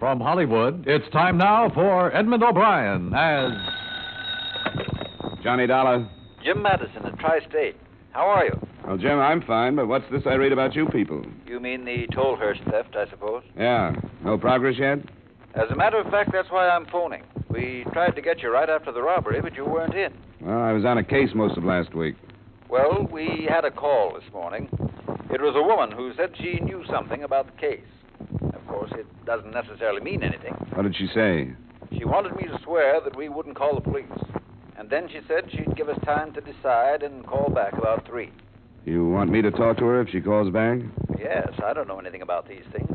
From Hollywood, it's time now for Edmond O'Brien as. Johnny Dollar. Jim Madison at Tri State. How are you? Well, Jim, I'm fine, but what's this I read about you people? You mean the Tolhurst theft, I suppose? Yeah. No progress yet? As a matter of fact, that's why I'm phoning. We tried to get you right after the robbery, but you weren't in. Well, I was on a case most of last week. Well, we had a call this morning. It was a woman who said she knew something about the case. Of course, it doesn't necessarily mean anything. What did she say? She wanted me to swear that we wouldn't call the police. And then she said she'd give us time to decide and call back about three. You want me to talk to her if she calls back? Yes, I don't know anything about these things.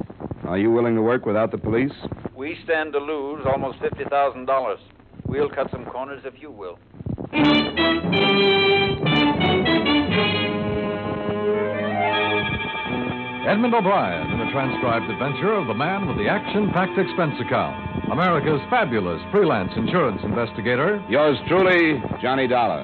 Are you willing to work without the police? We stand to lose almost $50,000. We'll cut some corners if you will. Edmond O'Brien in a transcribed adventure of the man with the action packed expense account. America's fabulous freelance insurance investigator. Yours truly, Johnny Dollar.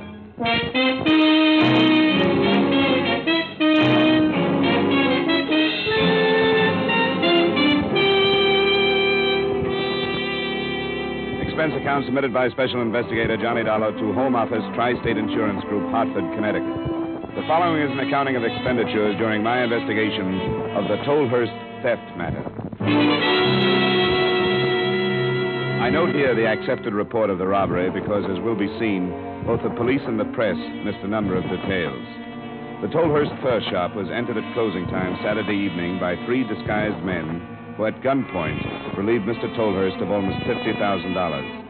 Expense account submitted by Special Investigator Johnny Dollar to Home Office Tri State Insurance Group, Hartford, Connecticut. The following is an accounting of expenditures during my investigation of the Tolhurst theft matter. I note here the accepted report of the robbery because, as will be seen, both the police and the press missed a number of details. The Tolhurst fur shop was entered at closing time Saturday evening by three disguised men who, at gunpoint, relieved Mr. Tolhurst of almost $50,000.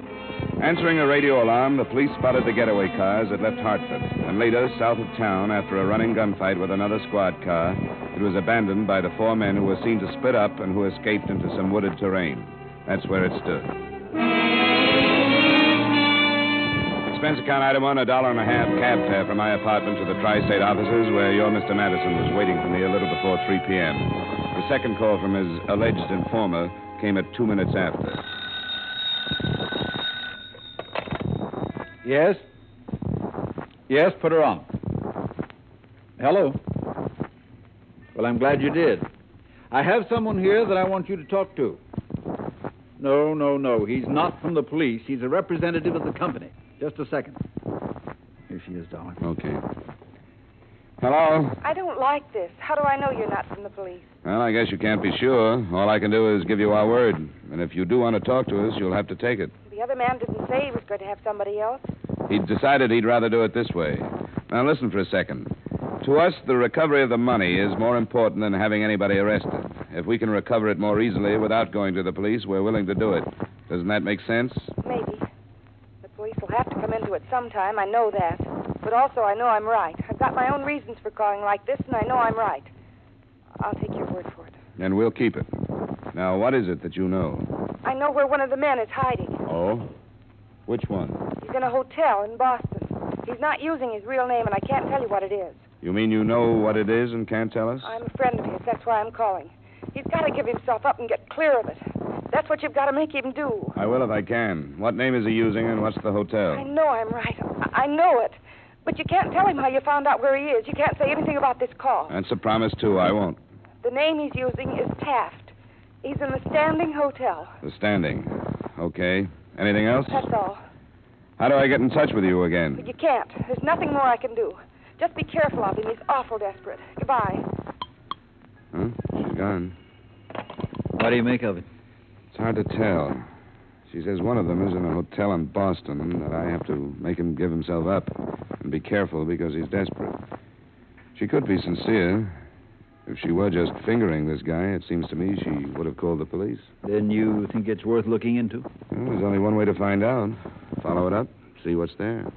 Answering a radio alarm, the police spotted the getaway cars that left Hartford. And later, south of town, after a running gunfight with another squad car, it was abandoned by the four men who were seen to split up and who escaped into some wooded terrain. That's where it stood. Expense account item one, a dollar and a half cab fare from my apartment to the tri state offices where your Mr. Madison was waiting for me a little before 3 p.m. The second call from his alleged informer came at two minutes after. Yes? Yes, put her on. Hello? Well, I'm glad you did. I have someone here that I want you to talk to. No, no, no. He's not from the police. He's a representative of the company. Just a second. Here she is, darling. Okay. Hello? I don't like this. How do I know you're not from the police? Well, I guess you can't be sure. All I can do is give you our word. And if you do want to talk to us, you'll have to take it. The other man didn't say he was going to have somebody else. He decided he'd rather do it this way. Now, listen for a second. To us, the recovery of the money is more important than having anybody arrested. If we can recover it more easily without going to the police, we're willing to do it. Doesn't that make sense? Maybe. The police will have to come into it sometime. I know that. But also, I know I'm right. I've got my own reasons for calling like this, and I know I'm right. I'll take your word for it. And we'll keep it. Now, what is it that you know? I know where one of the men is hiding. Oh? Which one? In a hotel in Boston. He's not using his real name, and I can't tell you what it is. You mean you know what it is and can't tell us? I'm a friend of his. That's why I'm calling. He's got to give himself up and get clear of it. That's what you've got to make him do. I will if I can. What name is he using and what's the hotel? I know I'm right. I I know it. But you can't tell him how you found out where he is. You can't say anything about this call. That's a promise, too. I won't. The name he's using is Taft. He's in the Standing Hotel. The standing. Okay. Anything else? That's all. How do I get in touch with you again? You can't. There's nothing more I can do. Just be careful of him. He's awful desperate. Goodbye. Huh? She's gone. What do you make of it? It's hard to tell. She says one of them is in a hotel in Boston and that I have to make him give himself up and be careful because he's desperate. She could be sincere. If she were just fingering this guy, it seems to me she would have called the police. Then you think it's worth looking into? Well, there's only one way to find out. Follow it up, see what's there.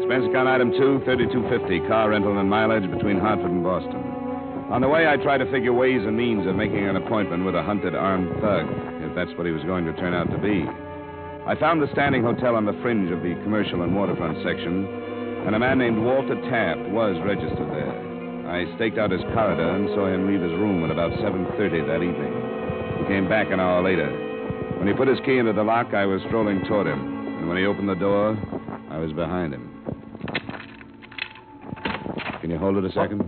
Expense account item two, 3250, car rental and mileage between Hartford and Boston. On the way, I try to figure ways and means of making an appointment with a hunted armed thug, if that's what he was going to turn out to be. I found the Standing Hotel on the fringe of the commercial and waterfront section, and a man named Walter Taft was registered there. I staked out his corridor and saw him leave his room at about 7.30 that evening. He came back an hour later. When he put his key into the lock, I was strolling toward him. And when he opened the door, I was behind him. Can you hold it a second?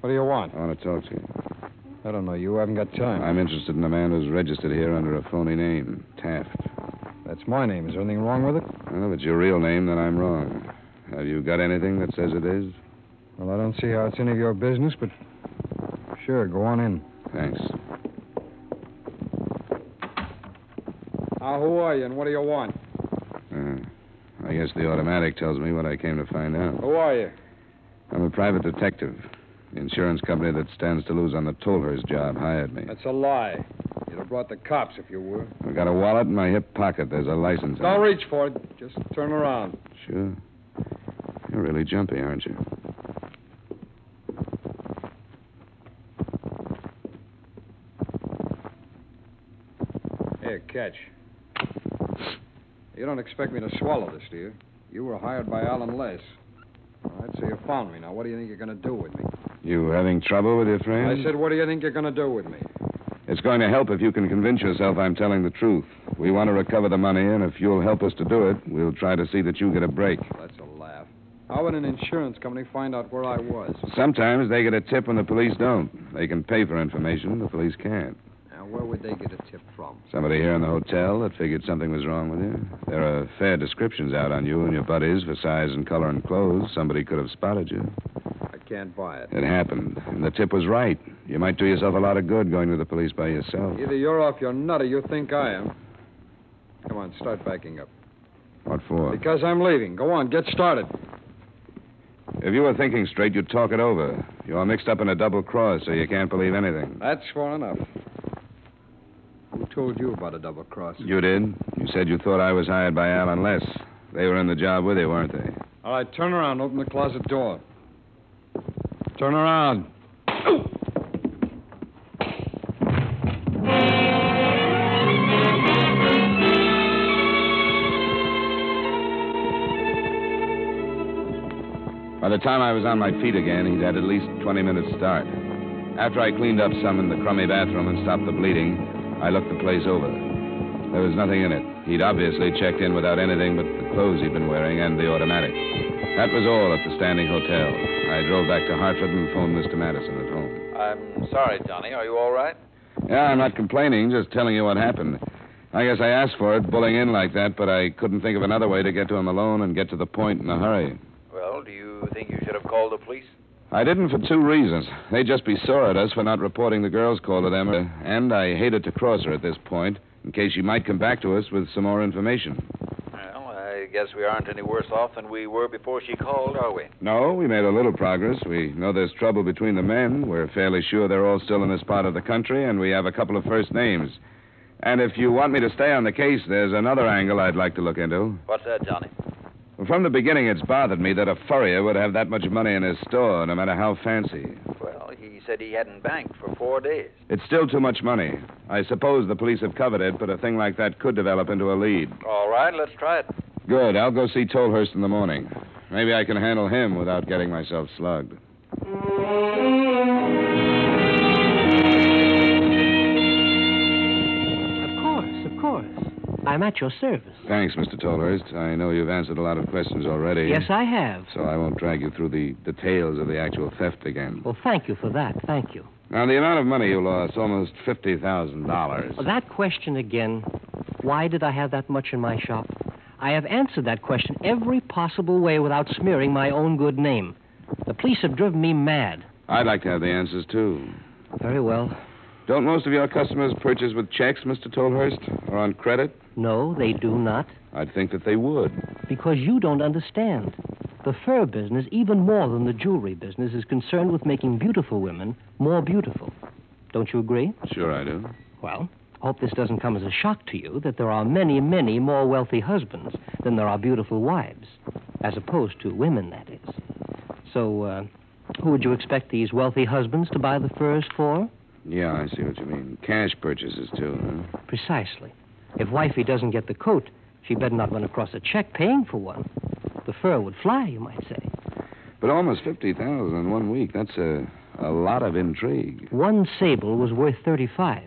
What do you want? I want to talk to you. I don't know. You I haven't got time. I'm interested in a man who's registered here under a phony name, Taft. That's my name. Is there anything wrong with it? Well, if it's your real name, then I'm wrong. Have you got anything that says it is? Well, I don't see how it's any of your business, but sure, go on in. Thanks. Now, who are you and what do you want? Uh, I guess the automatic tells me what I came to find out. Who are you? I'm a private detective. The insurance company that stands to lose on the Tolhurst job hired me. That's a lie. You'd have brought the cops if you were. I've got a wallet in my hip pocket. There's a license. Don't reach for it. Just turn around. Sure. You're really jumpy, aren't you? Here, catch. You don't expect me to swallow this, do you? You were hired by Al and Les. All right, so you found me. Now, what do you think you're going to do with me? You having trouble with your friend? I said, what do you think you're going to do with me? It's going to help if you can convince yourself I'm telling the truth. We want to recover the money, and if you'll help us to do it, we'll try to see that you get a break. That's a laugh. How would an insurance company find out where I was? Sometimes they get a tip when the police don't. They can pay for information, the police can't. Now, where would they get a tip from? Somebody here in the hotel that figured something was wrong with you. There are fair descriptions out on you and your buddies for size and color and clothes. Somebody could have spotted you. Can't buy it. It happened, and the tip was right. You might do yourself a lot of good going to the police by yourself. Either you're off your nut or you think I am. Come on, start backing up. What for? Because I'm leaving. Go on, get started. If you were thinking straight, you'd talk it over. You're mixed up in a double cross, so you can't believe anything. That's far enough. Who told you about a double cross? You did. You said you thought I was hired by Al and Les. They were in the job with you, weren't they? All right, turn around. Open the closet door. Turn around. By the time I was on my feet again, he'd had at least 20 minutes start. After I cleaned up some in the crummy bathroom and stopped the bleeding, I looked the place over. There was nothing in it. He'd obviously checked in without anything but the clothes he'd been wearing and the automatic. That was all at the Standing Hotel. I drove back to Hartford and phoned Mr. Madison at home. I'm sorry, Johnny. Are you all right? Yeah, I'm not complaining, just telling you what happened. I guess I asked for it, bulling in like that, but I couldn't think of another way to get to him alone and get to the point in a hurry. Well, do you think you should have called the police? I didn't for two reasons. They'd just be sore at us for not reporting the girl's call to them, and I hated to cross her at this point, in case she might come back to us with some more information. I guess we aren't any worse off than we were before she called, are we? No, we made a little progress. We know there's trouble between the men. We're fairly sure they're all still in this part of the country, and we have a couple of first names. And if you want me to stay on the case, there's another angle I'd like to look into. What's that, Johnny? Well, From the beginning, it's bothered me that a furrier would have that much money in his store, no matter how fancy. Well, he said he hadn't banked for four days. It's still too much money. I suppose the police have covered it, but a thing like that could develop into a lead. All right, let's try it. Good. I'll go see Tolhurst in the morning. Maybe I can handle him without getting myself slugged. Of course, of course. I'm at your service. Thanks, Mr. Tolhurst. I know you've answered a lot of questions already. Yes, I have. So I won't drag you through the details of the actual theft again. Well, thank you for that. Thank you. Now, the amount of money you lost, almost $50,000. Well, that question again why did I have that much in my shop? I have answered that question every possible way without smearing my own good name. The police have driven me mad. I'd like to have the answers, too. Very well. Don't most of your customers purchase with checks, Mr. Tolhurst? Or on credit? No, they do not. I'd think that they would. Because you don't understand. The fur business, even more than the jewelry business, is concerned with making beautiful women more beautiful. Don't you agree? Sure, I do. Well, hope this doesn't come as a shock to you that there are many, many more wealthy husbands than there are beautiful wives, as opposed to women, that is. So, uh, who would you expect these wealthy husbands to buy the furs for? Yeah, I see what you mean. Cash purchases, too, huh? Precisely. If wifey doesn't get the coat, she better not run across a check paying for one. The fur would fly, you might say. But almost 50000 in one week. That's a, a lot of intrigue. One sable was worth 35.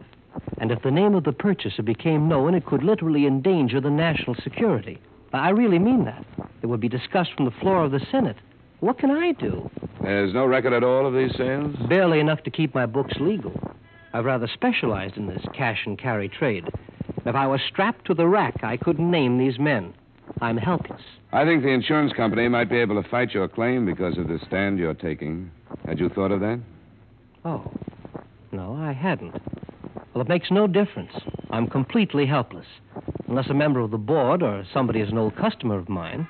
And if the name of the purchaser became known, it could literally endanger the national security. I really mean that. It would be discussed from the floor of the Senate. What can I do? There's no record at all of these sales? Barely enough to keep my books legal. I've rather specialized in this cash and carry trade. If I was strapped to the rack, I couldn't name these men. I'm helpless. I think the insurance company might be able to fight your claim because of the stand you're taking. Had you thought of that? Oh. No, I hadn't. Well, it makes no difference. I'm completely helpless. Unless a member of the board or somebody is an old customer of mine.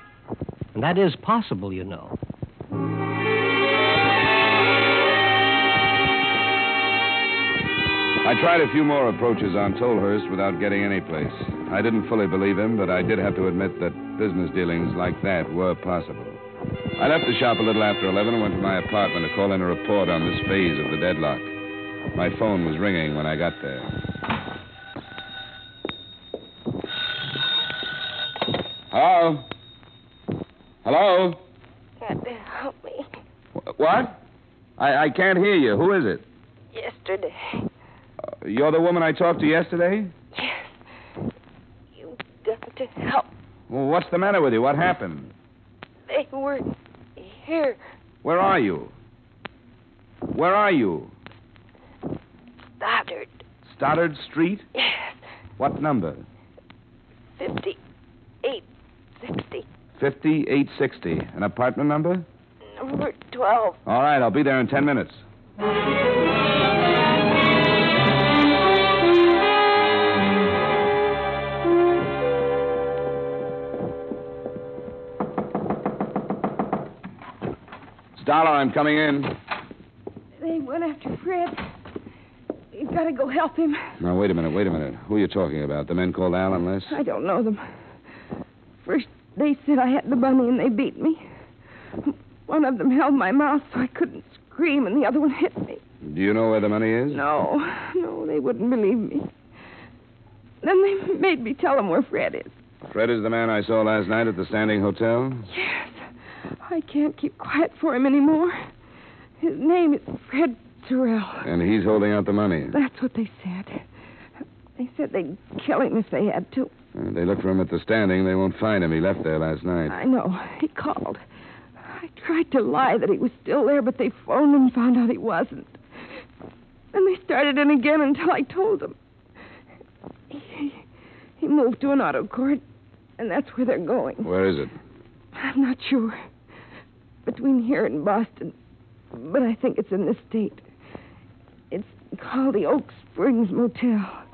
And that is possible, you know. I tried a few more approaches on Tolhurst without getting any place. I didn't fully believe him, but I did have to admit that business dealings like that were possible. I left the shop a little after 11 and went to my apartment to call in a report on this phase of the deadlock. My phone was ringing when I got there. Hello? Hello? Can't help me? What? I, I can't hear you. Who is it? Yesterday. Uh, you're the woman I talked to yesterday? Yes. You got to help. Well, what's the matter with you? What happened? They were here. Where are you? Where are you? Stoddard. Stoddard Street? Yes. What number? 58. 60. 5860. An apartment number? Number 12. All right, I'll be there in ten minutes. Dollar, I'm coming in. They went after Fred. You've got to go help him. Now, wait a minute, wait a minute. Who are you talking about? The men called Al and Les? I don't know them. First, they said I had the bunny and they beat me. One of them held my mouth so I couldn't scream, and the other one hit me. Do you know where the money is? No, no, they wouldn't believe me. Then they made me tell them where Fred is. Fred is the man I saw last night at the Standing Hotel? Yes. I can't keep quiet for him anymore. His name is Fred Sorrell. And he's holding out the money. That's what they said. They said they'd kill him if they had to. Uh, they look for him at the Standing. They won't find him. He left there last night. I know. He called. I tried to lie that he was still there, but they phoned and found out he wasn't. Then they started in again until I told them. He, he moved to an auto court, and that's where they're going. Where is it? I'm not sure. Between here and Boston. But I think it's in the state. Called the Oak Springs Motel.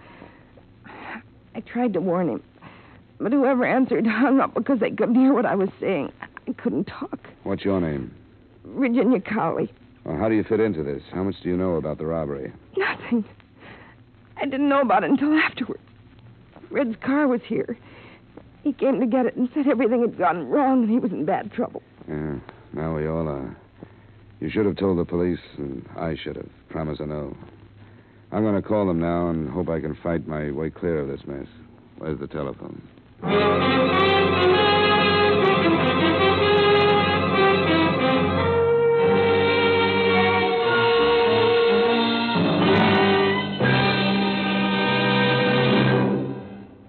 I tried to warn him. But whoever answered hung up because they couldn't hear what I was saying. I couldn't talk. What's your name? Virginia Cowley. Well, how do you fit into this? How much do you know about the robbery? Nothing. I didn't know about it until afterwards. Fred's car was here. He came to get it and said everything had gone wrong and he was in bad trouble. Yeah, now we all are. You should have told the police, and I should have. Promise I know. I'm going to call them now and hope I can fight my way clear of this mess. Where's the telephone?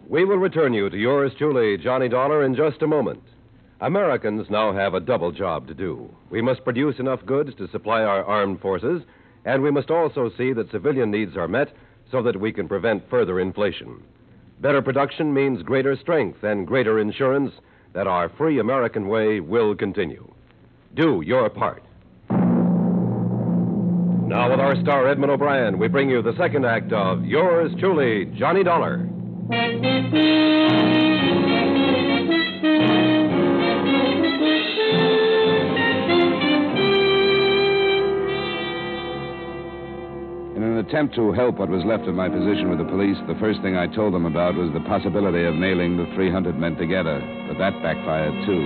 We will return you to yours truly, Johnny Dollar, in just a moment. Americans now have a double job to do. We must produce enough goods to supply our armed forces, and we must also see that civilian needs are met so that we can prevent further inflation. Better production means greater strength and greater insurance that our free American way will continue. Do your part. Now, with our star Edmond O'Brien, we bring you the second act of Yours Truly, Johnny Dollar. Attempt to help what was left of my position with the police, the first thing I told them about was the possibility of nailing the 300 men together, but that backfired too.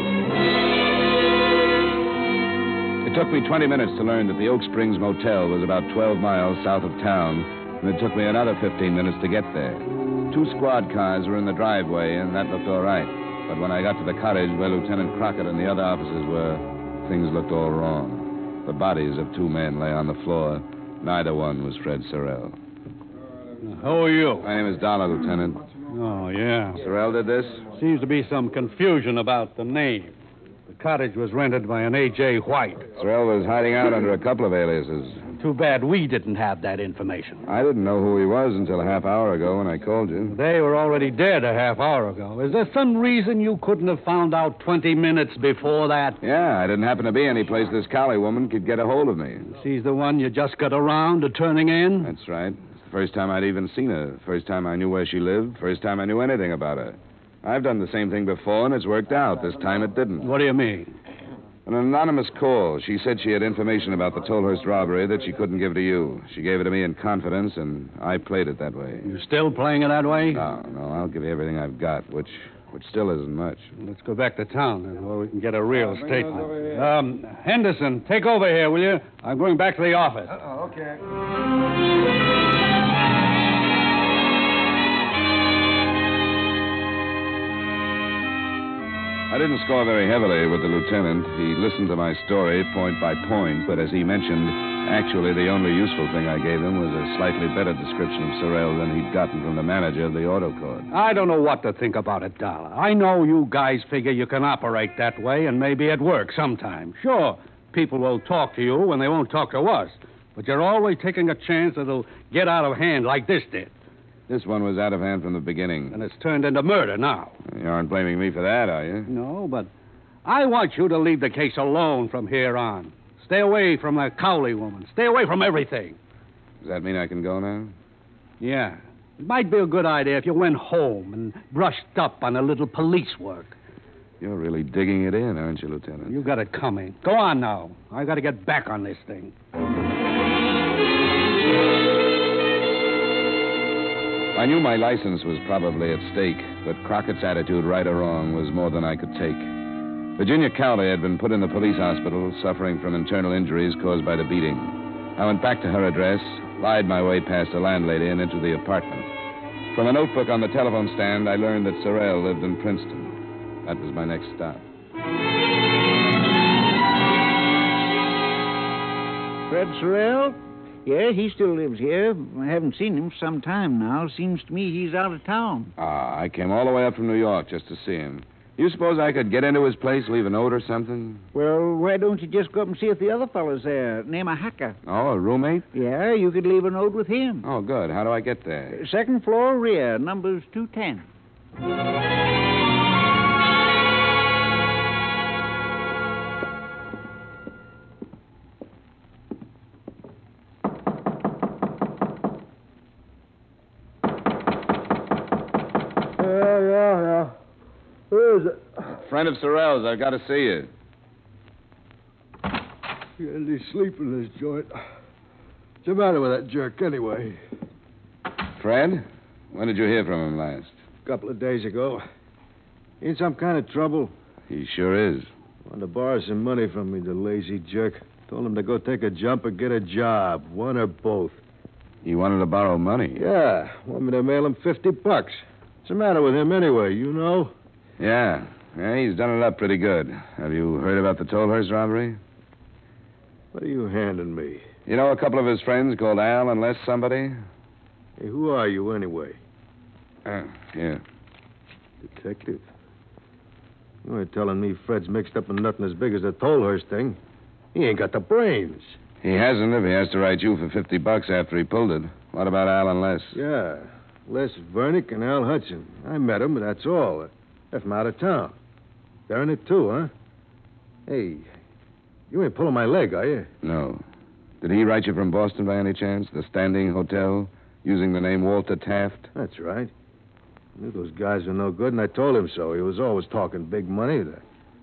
It took me 20 minutes to learn that the Oak Springs Motel was about 12 miles south of town, and it took me another 15 minutes to get there. Two squad cars were in the driveway, and that looked all right. But when I got to the cottage where Lieutenant Crockett and the other officers were, things looked all wrong. The bodies of two men lay on the floor. Neither one was Fred Sorrell. Who are you? My name is Dollar, Lieutenant. Oh, yeah. Sorrell did this? Seems to be some confusion about the name. The cottage was rented by an A.J. White. Sorrell was hiding out under a couple of aliases. Too bad we didn't have that information. I didn't know who he was until a half hour ago when I called you. They were already dead a half hour ago. Is there some reason you couldn't have found out 20 minutes before that? Yeah, I didn't happen to be any place this Cowley woman could get a hold of me. She's the one you just got around to turning in? That's right. It's the first time I'd even seen her. First time I knew where she lived. First time I knew anything about her. I've done the same thing before, and it's worked out. This time it didn't. What do you mean? An anonymous call. She said she had information about the Tolhurst robbery that she couldn't give to you. She gave it to me in confidence, and I played it that way. You're still playing it that way? No, no, I'll give you everything I've got, which which still isn't much. Let's go back to town then, where we can get a real statement. Um, Henderson, take over here, will you? I'm going back to the office. Uh oh, okay. I didn't score very heavily with the lieutenant. He listened to my story point by point, but as he mentioned, actually the only useful thing I gave him was a slightly better description of Sorrell than he'd gotten from the manager of the auto court. I don't know what to think about it, Dollar. I know you guys figure you can operate that way, and maybe it works sometime. Sure, people will talk to you when they won't talk to us. But you're always taking a chance that it'll get out of hand like this did. This one was out of hand from the beginning. And it's turned into murder now. You aren't blaming me for that, are you? No, but I want you to leave the case alone from here on. Stay away from the Cowley woman. Stay away from everything. Does that mean I can go now? Yeah. It might be a good idea if you went home and brushed up on a little police work. You're really digging it in, aren't you, Lieutenant? You got it coming. Go on now. I got to get back on this thing. I knew my license was probably at stake, but Crockett's attitude, right or wrong, was more than I could take. Virginia Cowley had been put in the police hospital, suffering from internal injuries caused by the beating. I went back to her address, lied my way past the landlady, and into the apartment. From a notebook on the telephone stand, I learned that Sorrell lived in Princeton. That was my next stop. Fred Sorrell? Yeah, he still lives here. I haven't seen him for some time now. Seems to me he's out of town. Ah, I came all the way up from New York just to see him. You suppose I could get into his place, leave a note or something? Well, why don't you just go up and see if the other fellow's there? Name a Hacker. Oh, a roommate? Yeah, you could leave a note with him. Oh, good. How do I get there? Second floor rear, number's 210. Yeah, yeah. Who is it? Friend of Sorrell's. I've got to see you. Getting any sleep in this joint. What's the matter with that jerk, anyway? Fred? When did you hear from him last? A couple of days ago. In some kind of trouble. He sure is. Wanted to borrow some money from me, the lazy jerk. Told him to go take a jump or get a job, one or both. He wanted to borrow money. Yeah, want me to mail him 50 bucks. What's the matter with him anyway, you know? Yeah. Yeah, he's done it up pretty good. Have you heard about the Tolhurst robbery? What are you handing me? You know a couple of his friends called Al and Les somebody? Hey, who are you anyway? Uh, yeah. Detective. You ain't telling me Fred's mixed up in nothing as big as the Tolhurst thing. He ain't got the brains. He hasn't if he has to write you for 50 bucks after he pulled it. What about Al and Les? Yeah. Les Vernick and Al Hudson. I met 'em, but that's all. They're from out of town. They're in it too, huh? Hey, you ain't pulling my leg, are you? No. Did he write you from Boston by any chance? The Standing Hotel? Using the name Walter Taft? That's right. I knew those guys were no good, and I told him so. He was always talking big money.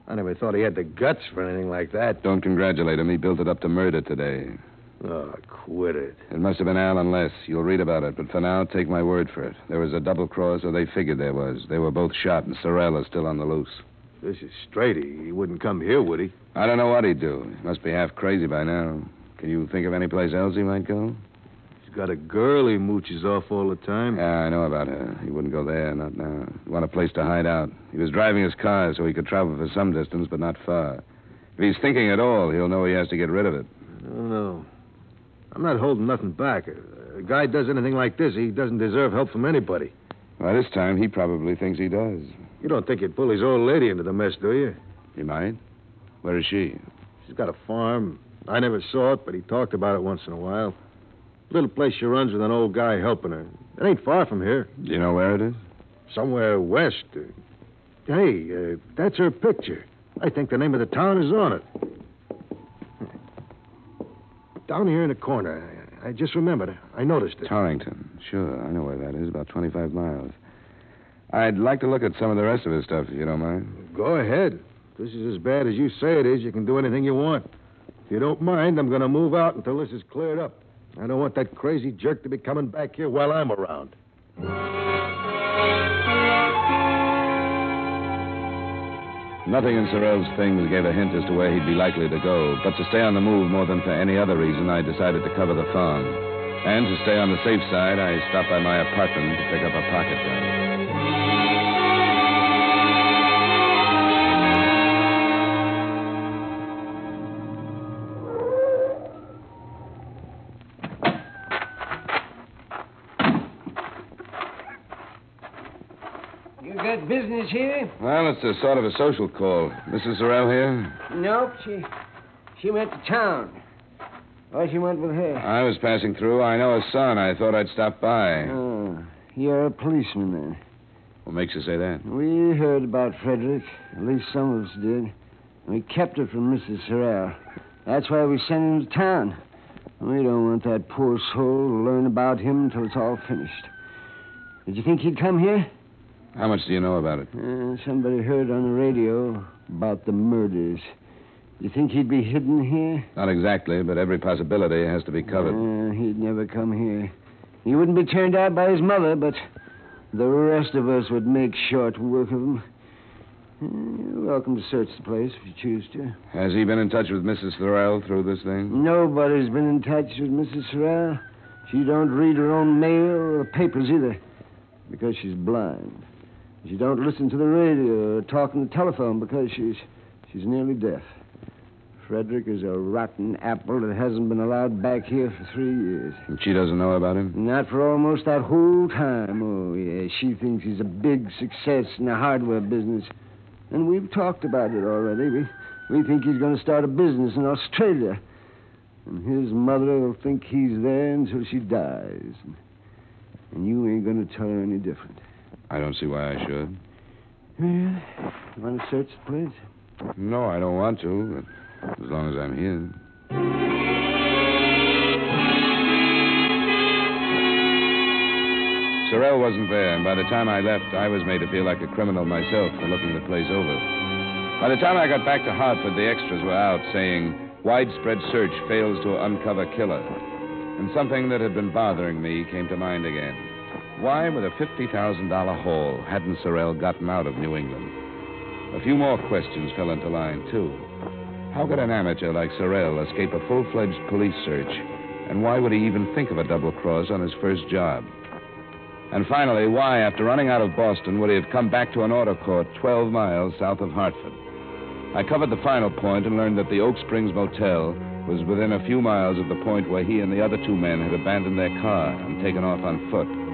I never thought he had the guts for anything like that. Don't congratulate him. He built it up to murder today. Oh, quit it. It must have been Al Less. You'll read about it, but for now, take my word for it. There was a double cross, or they figured there was. They were both shot, and Sorrell is still on the loose. This is straight. He, he wouldn't come here, would he? I don't know what he'd do. He must be half crazy by now. Can you think of any place else he might go? He's got a girl he mooches off all the time. Yeah, I know about her. He wouldn't go there, not now. He'd want a place to hide out. He was driving his car so he could travel for some distance, but not far. If he's thinking at all, he'll know he has to get rid of it. I don't know. I'm not holding nothing back. A, guy does anything like this, he doesn't deserve help from anybody. By this time, he probably thinks he does. You don't think he'd pull his old lady into the mess, do you? He might. Where is she? She's got a farm. I never saw it, but he talked about it once in a while. Little place she runs with an old guy helping her. It ain't far from here. Do you know where it is? Somewhere west. Hey, uh, that's her picture. I think the name of the town is on it. Down here in the corner. I just remembered. I noticed it. Torrington. Sure, I know where that is, about 25 miles. I'd like to look at some of the rest of his stuff, if you don't mind. Go ahead. If this is as bad as you say it is, you can do anything you want. If you don't mind, I'm going to move out until this is cleared up. I don't want that crazy jerk to be coming back here while I'm around. Nothing in Sorrell's things gave a hint as to where he'd be likely to go, but to stay on the move more than for any other reason, I decided to cover the farm. And to stay on the safe side, I stopped by my apartment to pick up a pocket gun. Well, it's a sort of a social call. Mrs. Sorrell here? Nope. She she went to town. Or she went with her. I was passing through. I know her son. I thought I'd stop by. Oh, you're a policeman then. What makes you say that? We heard about Frederick. At least some of us did. We kept it from Mrs. Sorrell. That's why we sent him to town. We don't want that poor soul to learn about him until it's all finished. Did you think he'd come here? How much do you know about it? Uh, somebody heard on the radio about the murders. You think he'd be hidden here? Not exactly, but every possibility has to be covered. Uh, he'd never come here. He wouldn't be turned out by his mother, but the rest of us would make short work of him. Uh, You're welcome to search the place if you choose to. Has he been in touch with Mrs. Sorrell through this thing? Nobody's been in touch with Mrs. Sorrell. She don't read her own mail or the papers either, because she's blind. She don't listen to the radio or talk on the telephone because she's she's nearly deaf. Frederick is a rotten apple that hasn't been allowed back here for three years. And she doesn't know about him? Not for almost that whole time. Oh, yeah. She thinks he's a big success in the hardware business. And we've talked about it already. We, we think he's going to start a business in Australia. And his mother will think he's there until she dies. And you ain't going to tell her any different. I don't see why I should. Yeah. You want to search the place? No, I don't want to, but as long as I'm here. Sorrell wasn't there, and by the time I left, I was made to feel like a criminal myself for looking the place over. By the time I got back to Hartford, the extras were out saying, widespread search fails to uncover killer. And something that had been bothering me came to mind again. Why, with a $50,000 haul, hadn't Sorrell gotten out of New England? A few more questions fell into line, too. How could an amateur like Sorrell escape a full fledged police search? And why would he even think of a double cross on his first job? And finally, why, after running out of Boston, would he have come back to an auto court 12 miles south of Hartford? I covered the final point and learned that the Oak Springs Motel was within a few miles of the point where he and the other two men had abandoned their car and taken off on foot.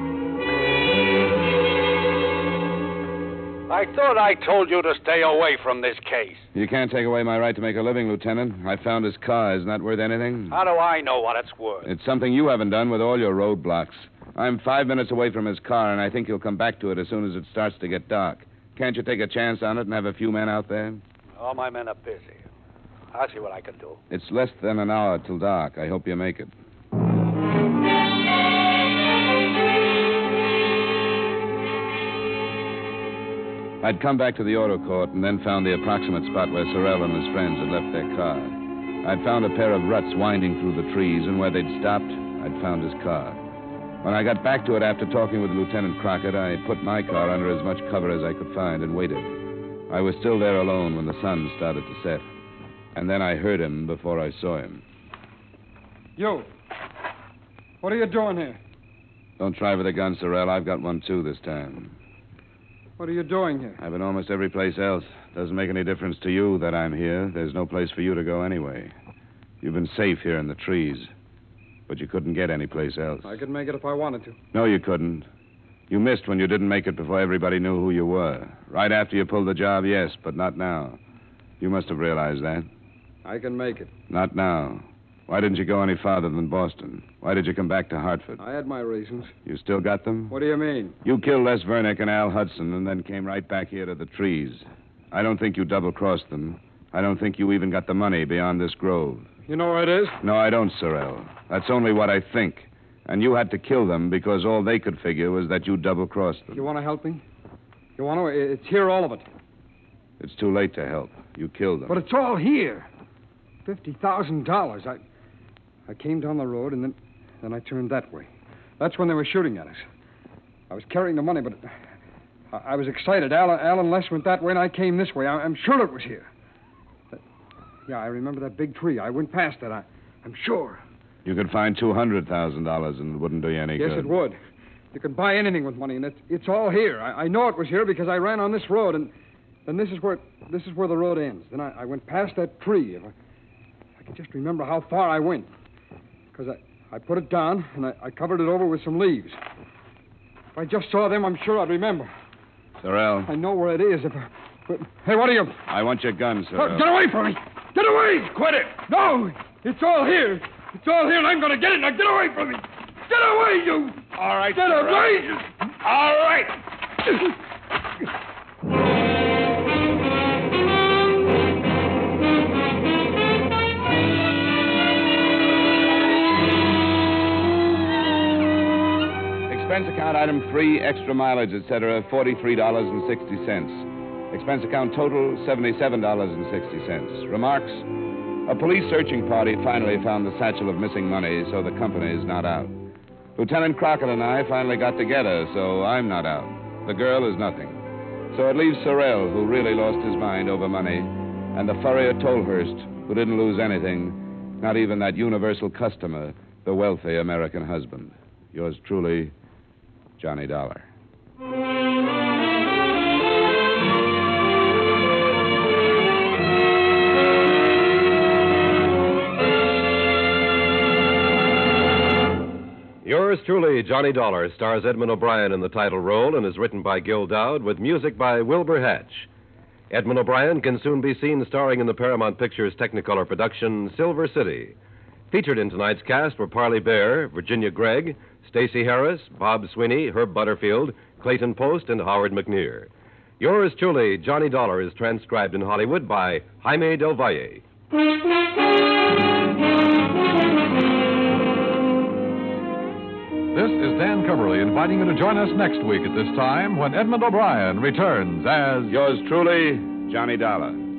I thought I told you to stay away from this case. You can't take away my right to make a living, Lieutenant. I found his car. Isn't that worth anything? How do I know what it's worth? It's something you haven't done with all your roadblocks. I'm five minutes away from his car, and I think he'll come back to it as soon as it starts to get dark. Can't you take a chance on it and have a few men out there? All my men are busy. I'll see what I can do. It's less than an hour till dark. I hope you make it. I'd come back to the auto court and then found the approximate spot where Sorrell and his friends had left their car. I'd found a pair of ruts winding through the trees, and where they'd stopped, I'd found his car. When I got back to it after talking with Lieutenant Crockett, I put my car under as much cover as I could find and waited. I was still there alone when the sun started to set. And then I heard him before I saw him. You. What are you doing here? Don't try with a gun, Sorrell. I've got one too this time. What are you doing here? I've been almost every place else. Doesn't make any difference to you that I'm here. There's no place for you to go anyway. You've been safe here in the trees. But you couldn't get any place else. I could make it if I wanted to. No, you couldn't. You missed when you didn't make it before everybody knew who you were. Right after you pulled the job, yes, but not now. You must have realized that. I can make it. Not now. Why didn't you go any farther than Boston? Why did you come back to Hartford? I had my reasons. You still got them? What do you mean? You killed Les Vernick and Al Hudson and then came right back here to the trees. I don't think you double crossed them. I don't think you even got the money beyond this grove. You know where it is? No, I don't, Sorrell. That's only what I think. And you had to kill them because all they could figure was that you double crossed them. You want to help me? You want to? It's here, all of it. It's too late to help. You killed them. But it's all here. Fifty thousand dollars. I, I came down the road and then, then I turned that way. That's when they were shooting at us. I was carrying the money, but I, I was excited. Alan, Alan Les went that way, and I came this way. I, am sure it was here. But, yeah, I remember that big tree. I went past it. I, I'm sure. You could find two hundred thousand dollars, and it wouldn't do you any yes, good. Yes, it would. You can buy anything with money, and it's, it's all here. I, I know it was here because I ran on this road, and then this is where this is where the road ends. Then I, I went past that tree. If I, if I could just remember how far I went, because I, I put it down and I, I covered it over with some leaves. If I just saw them, I'm sure I'd remember. Sorrell. I know where it is. If I, but, hey, what are you? I want your gun, Oh, get away from me! Get away! Quit it! No! It's all here. It's all here, and I'm going to get it. Now get away from me! Get away, you! All right, Get away! All right. Expense account item three, extra mileage, etc., $43.60. Expense account total, $77.60. Remarks? A police searching party finally found the satchel of missing money, so the company is not out. Lieutenant Crockett and I finally got together, so I'm not out. The girl is nothing. So it leaves Sorrell, who really lost his mind over money, and the furrier Tolhurst, who didn't lose anything, not even that universal customer, the wealthy American husband. Yours truly, Johnny Dollar. Yours truly, Johnny Dollar, stars Edmond O'Brien in the title role and is written by Gil Doud with music by Wilbur Hatch. Edmond O'Brien can soon be seen starring in the Paramount Pictures Technicolor production Silver City. Featured in tonight's cast were Parley Baer, Virginia Gregg, Stacy Harris, Bob Sweeney, Herb Butterfield, Clayton Post, and Howard McNear. Yours truly, Johnny Dollar, is transcribed in Hollywood by Jaime Del Valle. This is Dan Cubberly inviting you to join us next week at this time when Edmond O'Brien returns as. Yours truly, Johnny Dollar.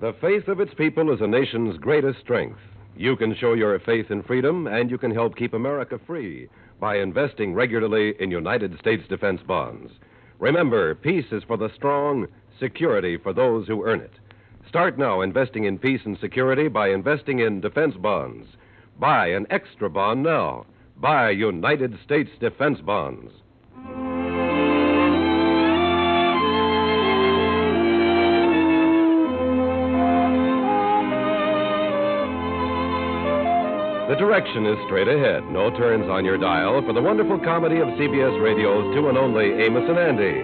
The faith of its people is a nation's greatest strength. You can show your faith in freedom, and you can help keep America free by investing regularly in United States defense bonds. Remember, peace is for the strong, security for those who earn it. Start now investing in peace and security by investing in defense bonds. Buy an extra bond now. Buy United States defense bonds. The direction is straight ahead, no turns on your dial for the wonderful comedy of CBS Radio's two and only Amos and Andy.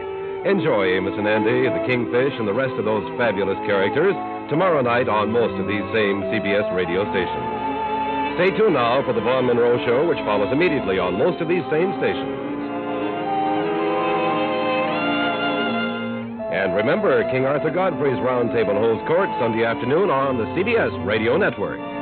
Enjoy Amos and Andy, the Kingfish, and the rest of those fabulous characters tomorrow night on most of these same CBS radio stations. Stay tuned now for the Vaughn Monroe Show, which follows immediately on most of these same stations. And remember, King Arthur Godfrey's Round Table holds court Sunday afternoon on the CBS Radio Network.